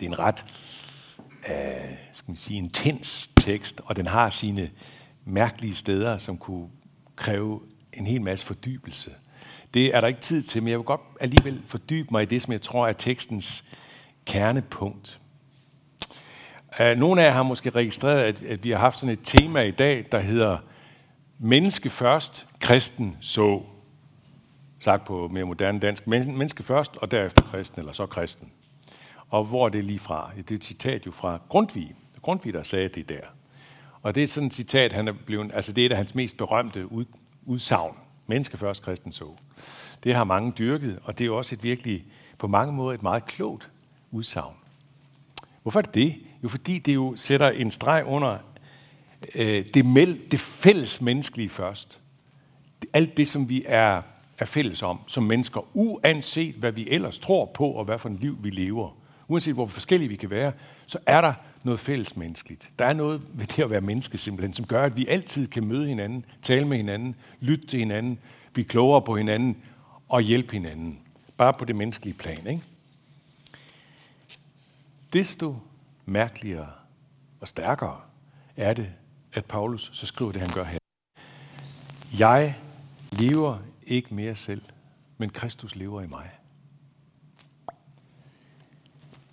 Det er en ret øh, skal man sige, intens tekst, og den har sine mærkelige steder, som kunne kræve en hel masse fordybelse. Det er der ikke tid til, men jeg vil godt alligevel fordybe mig i det, som jeg tror er tekstens kernepunkt. Øh, nogle af jer har måske registreret, at, at vi har haft sådan et tema i dag, der hedder Menneske først, kristen så. Sagt på mere moderne dansk. Menneske først, og derefter kristen, eller så kristen. Og hvor er det lige fra? Det er et citat jo fra Grundtvig. Grundtvig, der sagde det der. Og det er sådan et citat, han er blevet, altså det er et af hans mest berømte ud, udsagn. Menneske først, kristen så. Det har mange dyrket, og det er jo også et virkelig, på mange måder et meget klogt udsagn. Hvorfor er det det? Jo, fordi det jo sætter en streg under øh, det, mel, det fælles menneskelige først. Alt det, som vi er, er fælles om som mennesker, uanset hvad vi ellers tror på, og hvad for en liv vi lever. Uanset hvor forskellige vi kan være, så er der noget fælles menneskeligt. Der er noget ved det at være menneske simpelthen, som gør, at vi altid kan møde hinanden, tale med hinanden, lytte til hinanden, blive klogere på hinanden og hjælpe hinanden. Bare på det menneskelige plan. Ikke? Desto mærkeligere og stærkere er det, at Paulus så skriver det, han gør her. Jeg lever ikke mere selv, men Kristus lever i mig.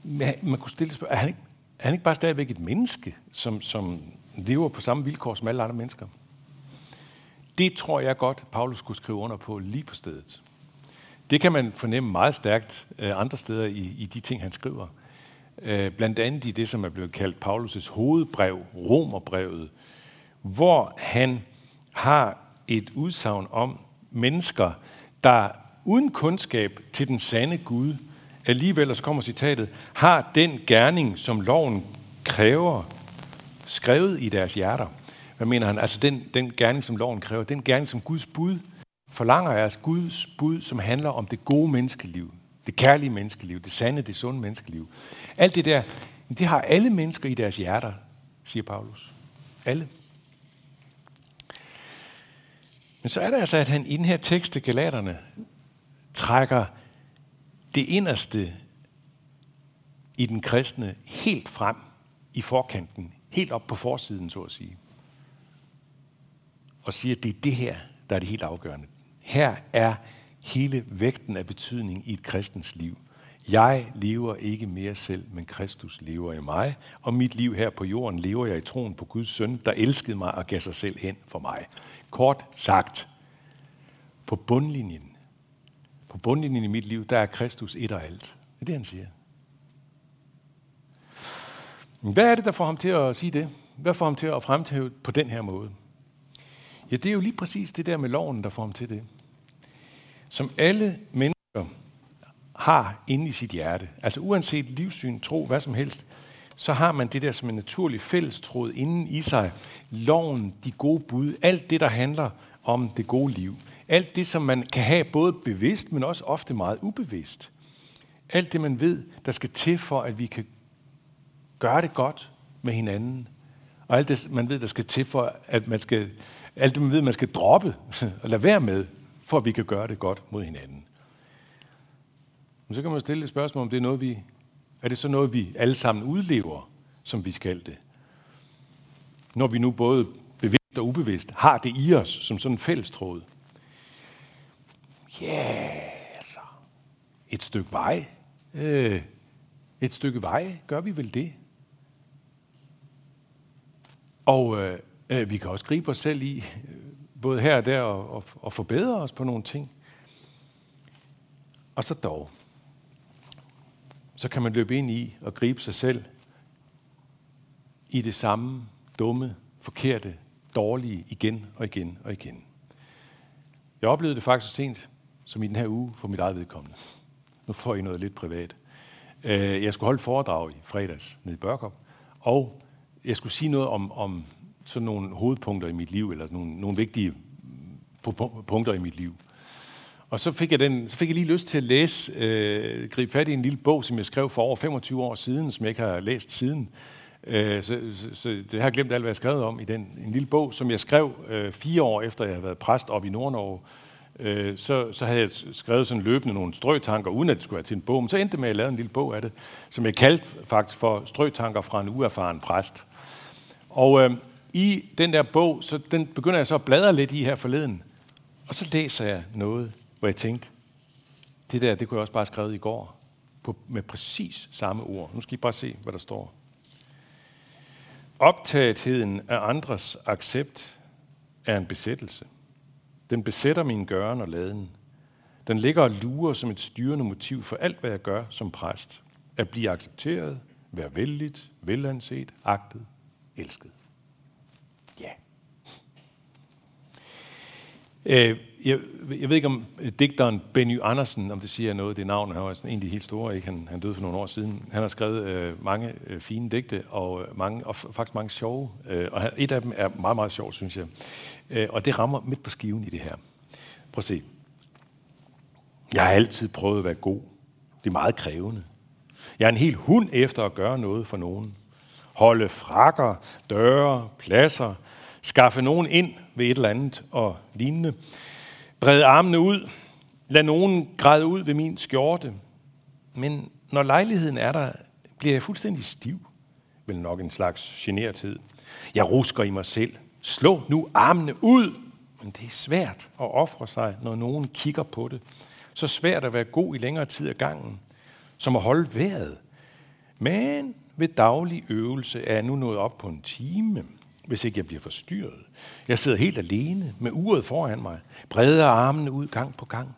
Man kunne stille spørgsmål, er han, ikke, er han ikke bare stadigvæk et menneske, som, som lever på samme vilkår som alle andre mennesker? Det tror jeg godt, Paulus skulle skrive under på lige på stedet. Det kan man fornemme meget stærkt øh, andre steder i, i de ting, han skriver. Øh, blandt andet i det, som er blevet kaldt Paulus' hovedbrev, Romerbrevet, hvor han har et udsagn om mennesker, der uden kundskab til den sande Gud, alligevel, og så kommer citatet, har den gerning, som loven kræver, skrevet i deres hjerter. Hvad mener han? Altså den, den gerning, som loven kræver, den gerning, som Guds bud forlanger af os, Guds bud, som handler om det gode menneskeliv, det kærlige menneskeliv, det sande, det sunde menneskeliv. Alt det der, det har alle mennesker i deres hjerter, siger Paulus. Alle. Men så er det altså, at han i den her tekst til Galaterne trækker det inderste i den kristne helt frem i forkanten, helt op på forsiden, så at sige. Og siger, at det er det her, der er det helt afgørende. Her er hele vægten af betydning i et kristens liv. Jeg lever ikke mere selv, men Kristus lever i mig, og mit liv her på jorden lever jeg i troen på Guds søn, der elskede mig og gav sig selv hen for mig. Kort sagt, på bundlinjen, på bundlinjen i mit liv, der er Kristus et og alt. Det er det, han siger. Men hvad er det, der får ham til at sige det? Hvad får ham til at fremtæve på den her måde? Ja, det er jo lige præcis det der med loven, der får ham til det. Som alle mennesker har inde i sit hjerte, altså uanset livssyn, tro, hvad som helst, så har man det der som en naturlig fællestråd inden i sig. Loven, de gode bud, alt det, der handler om det gode liv. Alt det, som man kan have både bevidst, men også ofte meget ubevidst. Alt det, man ved, der skal til for, at vi kan gøre det godt med hinanden. Og alt det, man ved, der skal til for, at man skal, alt det, man ved, man skal droppe og lade være med, for at vi kan gøre det godt mod hinanden. Men så kan man stille et spørgsmål, om det er noget, vi, er det så noget, vi alle sammen udlever, som vi skal det? Når vi nu både bevidst og ubevidst har det i os som sådan en fællestråd. Ja, altså. Et stykke vej. Øh, et stykke vej, gør vi vel det? Og øh, øh, vi kan også gribe os selv i, øh, både her og der, og, og, og forbedre os på nogle ting. Og så dog, så kan man løbe ind i og gribe sig selv i det samme dumme, forkerte, dårlige igen og igen og igen. Jeg oplevede det faktisk sent, som i den her uge, for mit eget vedkommende. Nu får I noget lidt privat. Øh, jeg skulle holde foredrag i fredags nede i Børkop, og jeg skulle sige noget om, om sådan nogle hovedpunkter i mit liv, eller nogle, nogle vigtige punkter i mit liv. Og så fik jeg, den, så fik jeg lige lyst til at læse, øh, gribe fat i en lille bog, som jeg skrev for over 25 år siden, som jeg ikke har læst siden. Øh, så, så, så det har jeg glemt alt, hvad jeg skrev om i den. En lille bog, som jeg skrev øh, fire år efter, jeg havde været præst op i Nordnorge, øh, øh, så, så havde jeg skrevet sådan løbende nogle strøtanker, uden at det skulle være til en bog. Men så endte det med, at jeg lavede en lille bog af det, som jeg kaldte faktisk for Strøtanker fra en uerfaren præst. Og øh, i den der bog, så den begynder jeg så at bladre lidt i her forleden. Og så læser jeg noget, hvor jeg tænkte, det der, det kunne jeg også bare have skrevet i går, på, med præcis samme ord. Nu skal I bare se, hvad der står. Optagetheden af andres accept er en besættelse. Den besætter min gøren og laden. Den ligger og lurer som et styrende motiv for alt, hvad jeg gør som præst. At blive accepteret, være vældigt, velanset, agtet, elsket. Ja. Øh, jeg, jeg ved ikke om digteren Benny Andersen, om det siger noget, det navn, han var sådan en af de helt store, ikke? Han, han døde for nogle år siden. Han har skrevet øh, mange øh, fine digte, og, øh, mange, og faktisk mange sjove, øh, og et af dem er meget, meget sjovt, synes jeg. Øh, og det rammer midt på skiven i det her. Prøv at se. Jeg har altid prøvet at være god. Det er meget krævende. Jeg er en helt hund efter at gøre noget for nogen. Holde frakker, døre, pladser, skaffe nogen ind ved et eller andet og lignende. Brede armene ud. Lad nogen græde ud ved min skjorte. Men når lejligheden er der, bliver jeg fuldstændig stiv. Vel nok en slags generthed. Jeg rusker i mig selv. Slå nu armene ud. Men det er svært at ofre sig, når nogen kigger på det. Så svært at være god i længere tid af gangen, som at holde vejret. Men ved daglig øvelse er jeg nu nået op på en time, hvis ikke jeg bliver forstyrret. Jeg sidder helt alene med uret foran mig, breder armene ud gang på gang.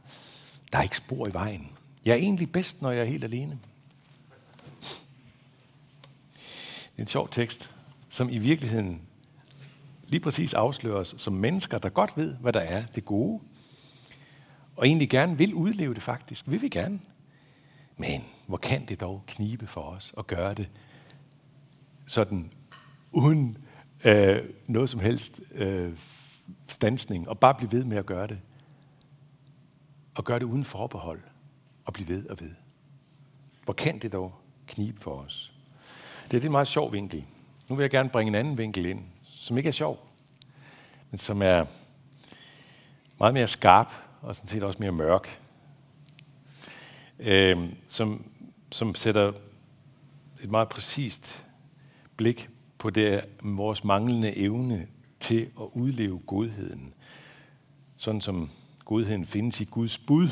Der er ikke spor i vejen. Jeg er egentlig bedst, når jeg er helt alene. Det er en sjov tekst, som i virkeligheden lige præcis afslører os som mennesker, der godt ved, hvad der er det gode, og egentlig gerne vil udleve det faktisk. Vil vi gerne. Men hvor kan det dog knibe for os at gøre det sådan uden øh, noget som helst øh, stansning, og bare blive ved med at gøre det. Og gøre det uden forbehold, og blive ved og ved. Hvor kan det dog knibe for os? Det er en meget sjov vinkel. Nu vil jeg gerne bringe en anden vinkel ind, som ikke er sjov, men som er meget mere skarp, og sådan set også mere mørk. Øh, som, som sætter et meget præcist blik på det, vores manglende evne til at udleve godheden. Sådan som godheden findes i Guds bud,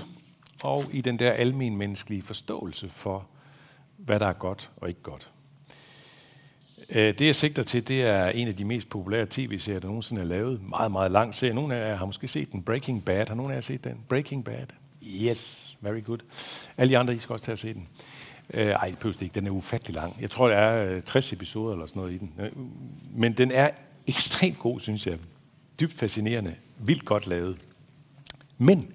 og i den der almen menneskelige forståelse for, hvad der er godt og ikke godt. Øh, det jeg sigter til, det er en af de mest populære tv-serier, der nogensinde er lavet. Meget, meget lang serie. Nogle af jer har måske set den. Breaking Bad. Har nogen af jer set den? Breaking Bad. Yes, very good. Alle de andre, I skal også tage at se den. Øh, ej, det behøver ikke. Den er ufattelig lang. Jeg tror, der er øh, 60 episoder eller sådan noget i den. Øh, men den er ekstremt god, synes jeg. Dybt fascinerende. Vildt godt lavet. Men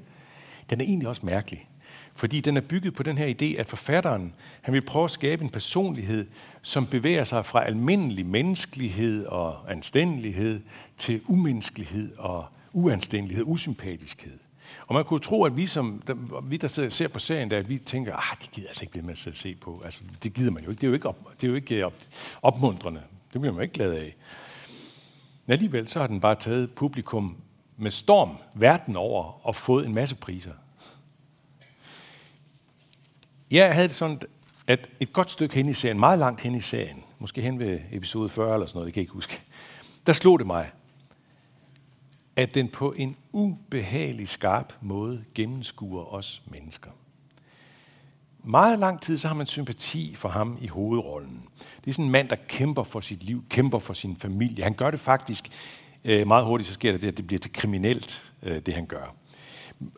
den er egentlig også mærkelig. Fordi den er bygget på den her idé, at forfatteren han vil prøve at skabe en personlighed, som bevæger sig fra almindelig menneskelighed og anstændighed til umenneskelighed og uanstændighed, usympatiskhed. Og man kunne tro, at vi, som, der, vi der ser på serien, der, at vi tænker, ah, det gider altså ikke blive med at se på. Altså, det gider man jo ikke. Det er jo ikke, op, det er jo ikke øh, op, opmuntrende. Det bliver man ikke glad af. Men alligevel så har den bare taget publikum med storm verden over og fået en masse priser. Jeg havde det sådan, at et godt stykke hen i serien, meget langt hen i serien, måske hen ved episode 40 eller sådan noget, det kan jeg ikke huske, der slog det mig, at den på en ubehagelig skarp måde gennemskuer os mennesker. Meget lang tid, så har man sympati for ham i hovedrollen. Det er sådan en mand, der kæmper for sit liv, kæmper for sin familie. Han gør det faktisk øh, meget hurtigt, så sker det, at det bliver til kriminelt, øh, det han gør.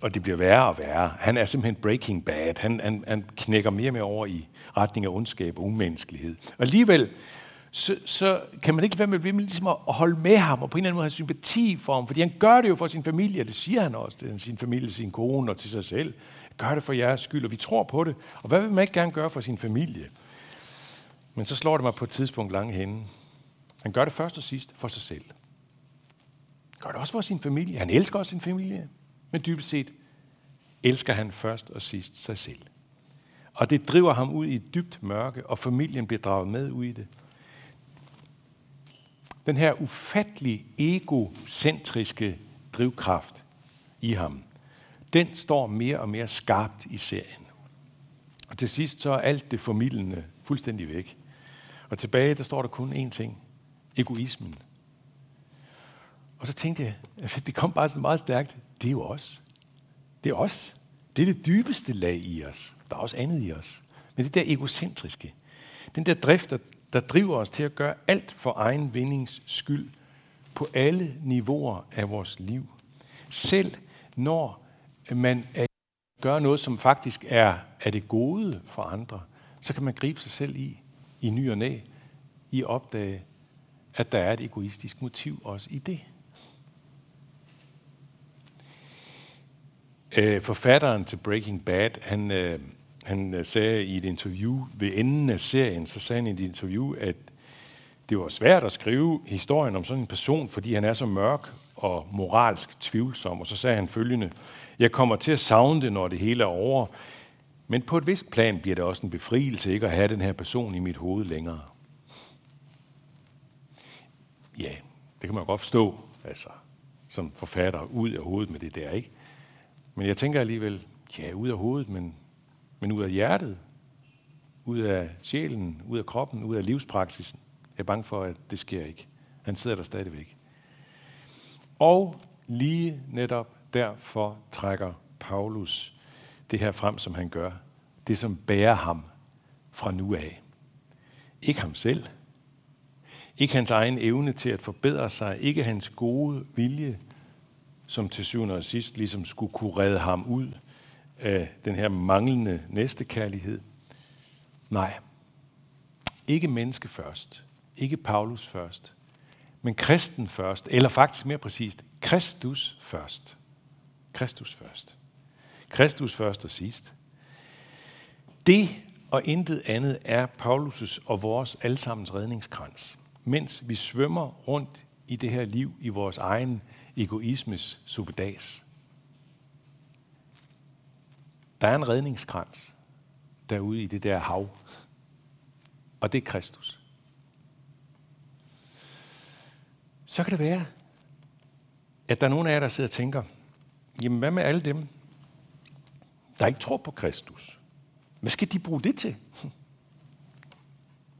Og det bliver værre og værre. Han er simpelthen breaking bad. Han, han, han knækker mere og mere over i retning af ondskab og umenneskelighed. Og alligevel, så, så kan man ikke være med at, ligesom at holde med ham, og på en eller anden måde have sympati for ham, fordi han gør det jo for sin familie, og det siger han også til sin familie, sin kone og til sig selv. Gør det for jeres skyld, og vi tror på det. Og hvad vil man ikke gerne gøre for sin familie? Men så slår det mig på et tidspunkt langt henne. Han gør det først og sidst for sig selv. Han gør det også for sin familie. Han elsker også sin familie. Men dybest set elsker han først og sidst sig selv. Og det driver ham ud i et dybt mørke, og familien bliver draget med ud i det den her ufattelig egocentriske drivkraft i ham, den står mere og mere skarpt i serien. Og til sidst så er alt det formidlende fuldstændig væk. Og tilbage, der står der kun én ting. Egoismen. Og så tænkte jeg, at det kom bare så meget stærkt. Det er jo os. Det er os. Det er det dybeste lag i os. Der er også andet i os. Men det der egocentriske, den der drift, der driver os til at gøre alt for egen vindings skyld på alle niveauer af vores liv. Selv når man gør noget, som faktisk er, er det gode for andre, så kan man gribe sig selv i, i ny og næ, i at opdage, at der er et egoistisk motiv også i det. Øh, forfatteren til Breaking Bad, han, øh, han øh, sagde i et interview ved enden af serien, så sagde han i et interview, at det var svært at skrive historien om sådan en person, fordi han er så mørk og moralsk tvivlsom. Og så sagde han følgende, jeg kommer til at savne det, når det hele er over, men på et vist plan bliver det også en befrielse ikke at have den her person i mit hoved længere. Ja, det kan man godt forstå, altså, som forfatter, ud af hovedet med det der, ikke? Men jeg tænker alligevel, ja, ud af hovedet, men, men ud af hjertet, ud af sjælen, ud af kroppen, ud af livspraksisen. Jeg er bange for, at det sker ikke. Han sidder der stadigvæk. Og lige netop derfor trækker Paulus det her frem, som han gør. Det, som bærer ham fra nu af. Ikke ham selv. Ikke hans egen evne til at forbedre sig. Ikke hans gode vilje som til syvende og sidst ligesom skulle kunne redde ham ud af den her manglende næstekærlighed. Nej, ikke menneske først, ikke Paulus først, men kristen først, eller faktisk mere præcist, Kristus først. Kristus først. Kristus først og sidst. Det og intet andet er Paulus' og vores allesammens redningskrans. Mens vi svømmer rundt i det her liv i vores egen egoismes subedas. Der er en redningskrans derude i det der hav, og det er Kristus. Så kan det være, at der er nogen af jer, der sidder og tænker, jamen hvad med alle dem, der ikke tror på Kristus? Hvad skal de bruge det til?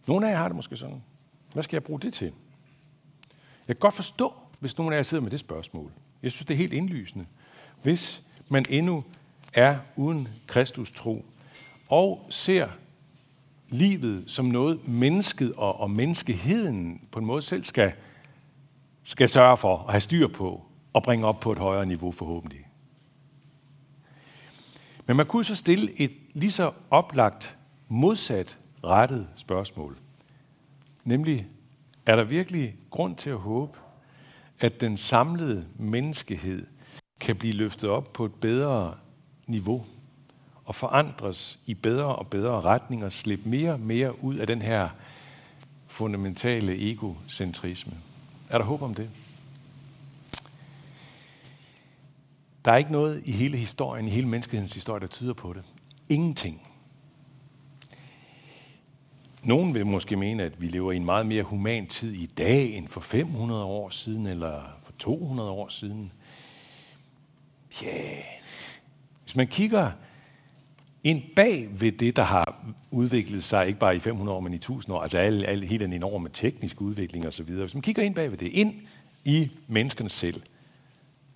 Nogle af jer har det måske sådan. Hvad skal jeg bruge det til? Jeg kan godt forstå, hvis nogen af jer sidder med det spørgsmål. Jeg synes, det er helt indlysende. Hvis man endnu er uden Kristus tro, og ser livet som noget, mennesket og, og menneskeheden på en måde selv skal, skal sørge for og have styr på og bringe op på et højere niveau forhåbentlig. Men man kunne så stille et lige så oplagt modsat rettet spørgsmål. Nemlig, er der virkelig grund til at håbe, at den samlede menneskehed kan blive løftet op på et bedre niveau og forandres i bedre og bedre retninger, slippe mere og mere ud af den her fundamentale egocentrisme. Er der håb om det? Der er ikke noget i hele historien, i hele menneskehedens historie, der tyder på det. Ingenting. Nogen vil måske mene, at vi lever i en meget mere human tid i dag end for 500 år siden, eller for 200 år siden. Ja, yeah hvis man kigger ind bag ved det, der har udviklet sig, ikke bare i 500 år, men i 1000 år, altså al, al, hele den enorme tekniske udvikling osv., hvis man kigger ind bag ved det, ind i menneskene selv,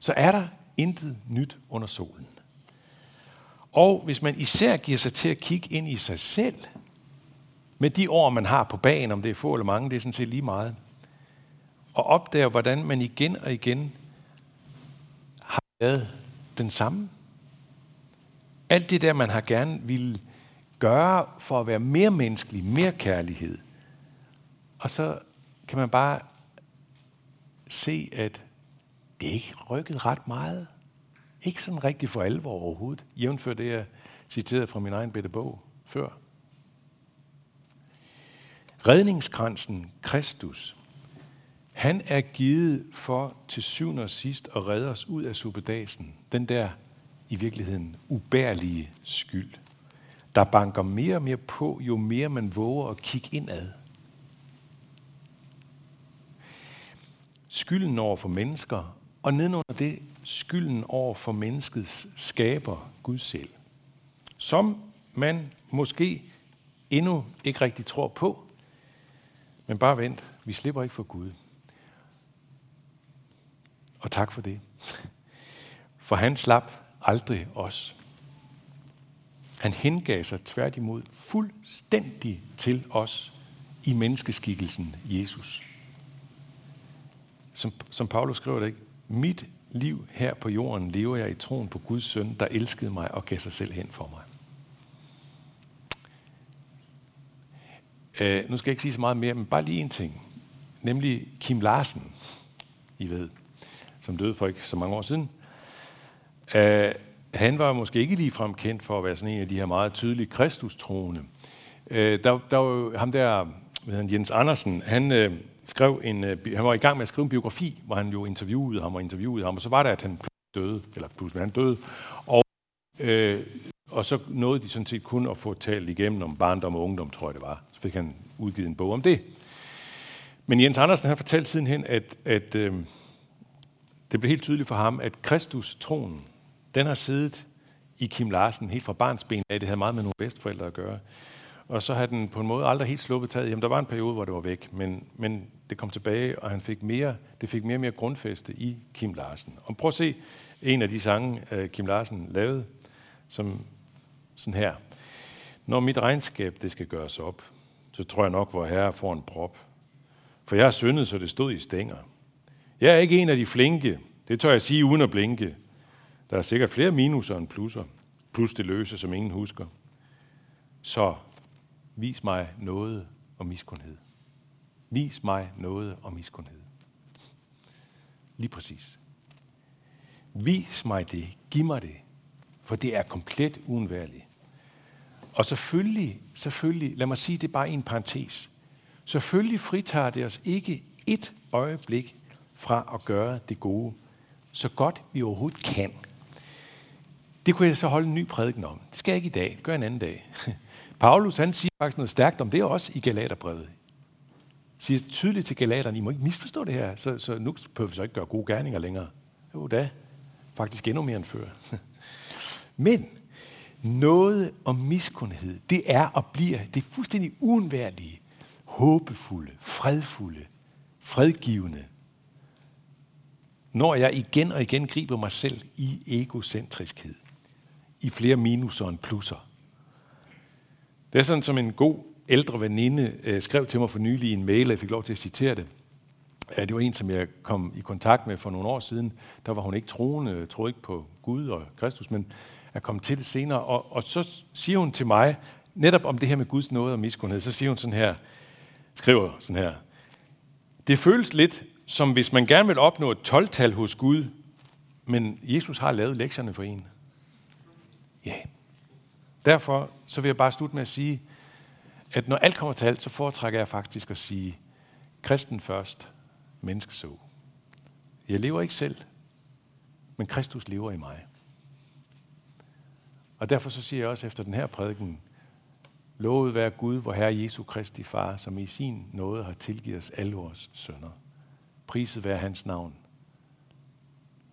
så er der intet nyt under solen. Og hvis man især giver sig til at kigge ind i sig selv, med de år, man har på banen, om det er få eller mange, det er sådan set lige meget. Og opdager, hvordan man igen og igen har været den samme. Alt det der, man har gerne ville gøre for at være mere menneskelig, mere kærlighed. Og så kan man bare se, at det ikke rykket ret meget. Ikke sådan rigtig for alvor overhovedet. Jævnfør det, jeg citerede fra min egen bitte bog før. Redningskransen, Kristus, han er givet for til syvende og sidst at redde os ud af subedasen. Den der i virkeligheden ubærlige skyld, der banker mere og mere på, jo mere man våger at kigge indad. Skylden over for mennesker og nedenunder det skylden over for menneskets skaber, Gud selv. Som man måske endnu ikke rigtig tror på, men bare vent, vi slipper ikke for Gud. Og tak for det. For han slap aldrig os. Han hengav sig tværtimod fuldstændig til os i menneskeskikkelsen Jesus. Som, som Paulus skriver det ikke, mit liv her på jorden lever jeg i troen på Guds søn, der elskede mig og gav sig selv hen for mig. Uh, nu skal jeg ikke sige så meget mere, men bare lige en ting. Nemlig Kim Larsen, I ved, som døde for ikke så mange år siden. Uh, han var måske ikke ligefrem kendt for at være sådan en af de her meget tydelige kristustroende. Uh, der, der var jo ham der, Jens Andersen, han uh, skrev en, uh, han var i gang med at skrive en biografi, hvor han jo interviewede ham og interviewede ham, og så var det, at han døde, eller pludselig han døde, og, uh, og så nåede de sådan set kun at få talt igennem om barndom og ungdom, tror jeg det var. Så fik han udgivet en bog om det. Men Jens Andersen har fortalt sidenhen, at, at øh, det blev helt tydeligt for ham, at Kristus, troen, den har siddet i Kim Larsen helt fra barns ben af. Det havde meget med nogle bedsteforældre at gøre. Og så har den på en måde aldrig helt sluppet taget. Jamen, der var en periode, hvor det var væk, men, men det kom tilbage, og han fik mere, det fik mere og mere grundfæste i Kim Larsen. Og prøv at se en af de sange, øh, Kim Larsen lavede, som sådan her. Når mit regnskab det skal gøres op, så tror jeg nok, hvor herre får en prop. For jeg har syndet, så det stod i stænger. Jeg er ikke en af de flinke. Det tør jeg sige uden at blinke. Der er sikkert flere minuser end plusser. Plus det løse, som ingen husker. Så vis mig noget og miskundhed. Vis mig noget og miskundhed. Lige præcis. Vis mig det. Giv mig det. For det er komplet uundværligt. Og selvfølgelig, selvfølgelig, lad mig sige det bare i en parentes. Selvfølgelig fritager det os ikke et øjeblik fra at gøre det gode, så godt vi overhovedet kan. Det kunne jeg så holde en ny prædiken om. Det skal jeg ikke i dag, det gør jeg en anden dag. Paulus han siger faktisk noget stærkt om det også i Galaterbrevet. Siger tydeligt til Galaterne, I må ikke misforstå det her, så, så nu behøver vi så ikke gøre gode gerninger længere. Jo da, faktisk endnu mere end før. Men noget om miskundhed, det er og bliver det fuldstændig uundværlige, håbefulde, fredfulde, fredgivende, når jeg igen og igen griber mig selv i egocentriskhed, i flere minuser end plusser. Det er sådan, som en god ældre veninde øh, skrev til mig for nylig i en mail, og jeg fik lov til at citere det. Ja, det var en, som jeg kom i kontakt med for nogle år siden. Der var hun ikke troende, troede ikke på Gud og Kristus, men er kommet til det senere. Og, og så siger hun til mig, netop om det her med Guds nåde og miskundhed, så siger hun sådan her, skriver sådan her, det føles lidt som hvis man gerne vil opnå et 12-tal hos Gud, men Jesus har lavet lektierne for en. Ja. Derfor så vil jeg bare slutte med at sige, at når alt kommer til alt, så foretrækker jeg faktisk at sige, kristen først, menneske så. Jeg lever ikke selv, men Kristus lever i mig. Og derfor så siger jeg også efter den her prædiken, lovet være Gud, hvor Herre Jesu Kristi Far, som i sin nåde har tilgivet os alle vores sønder. Priset være hans navn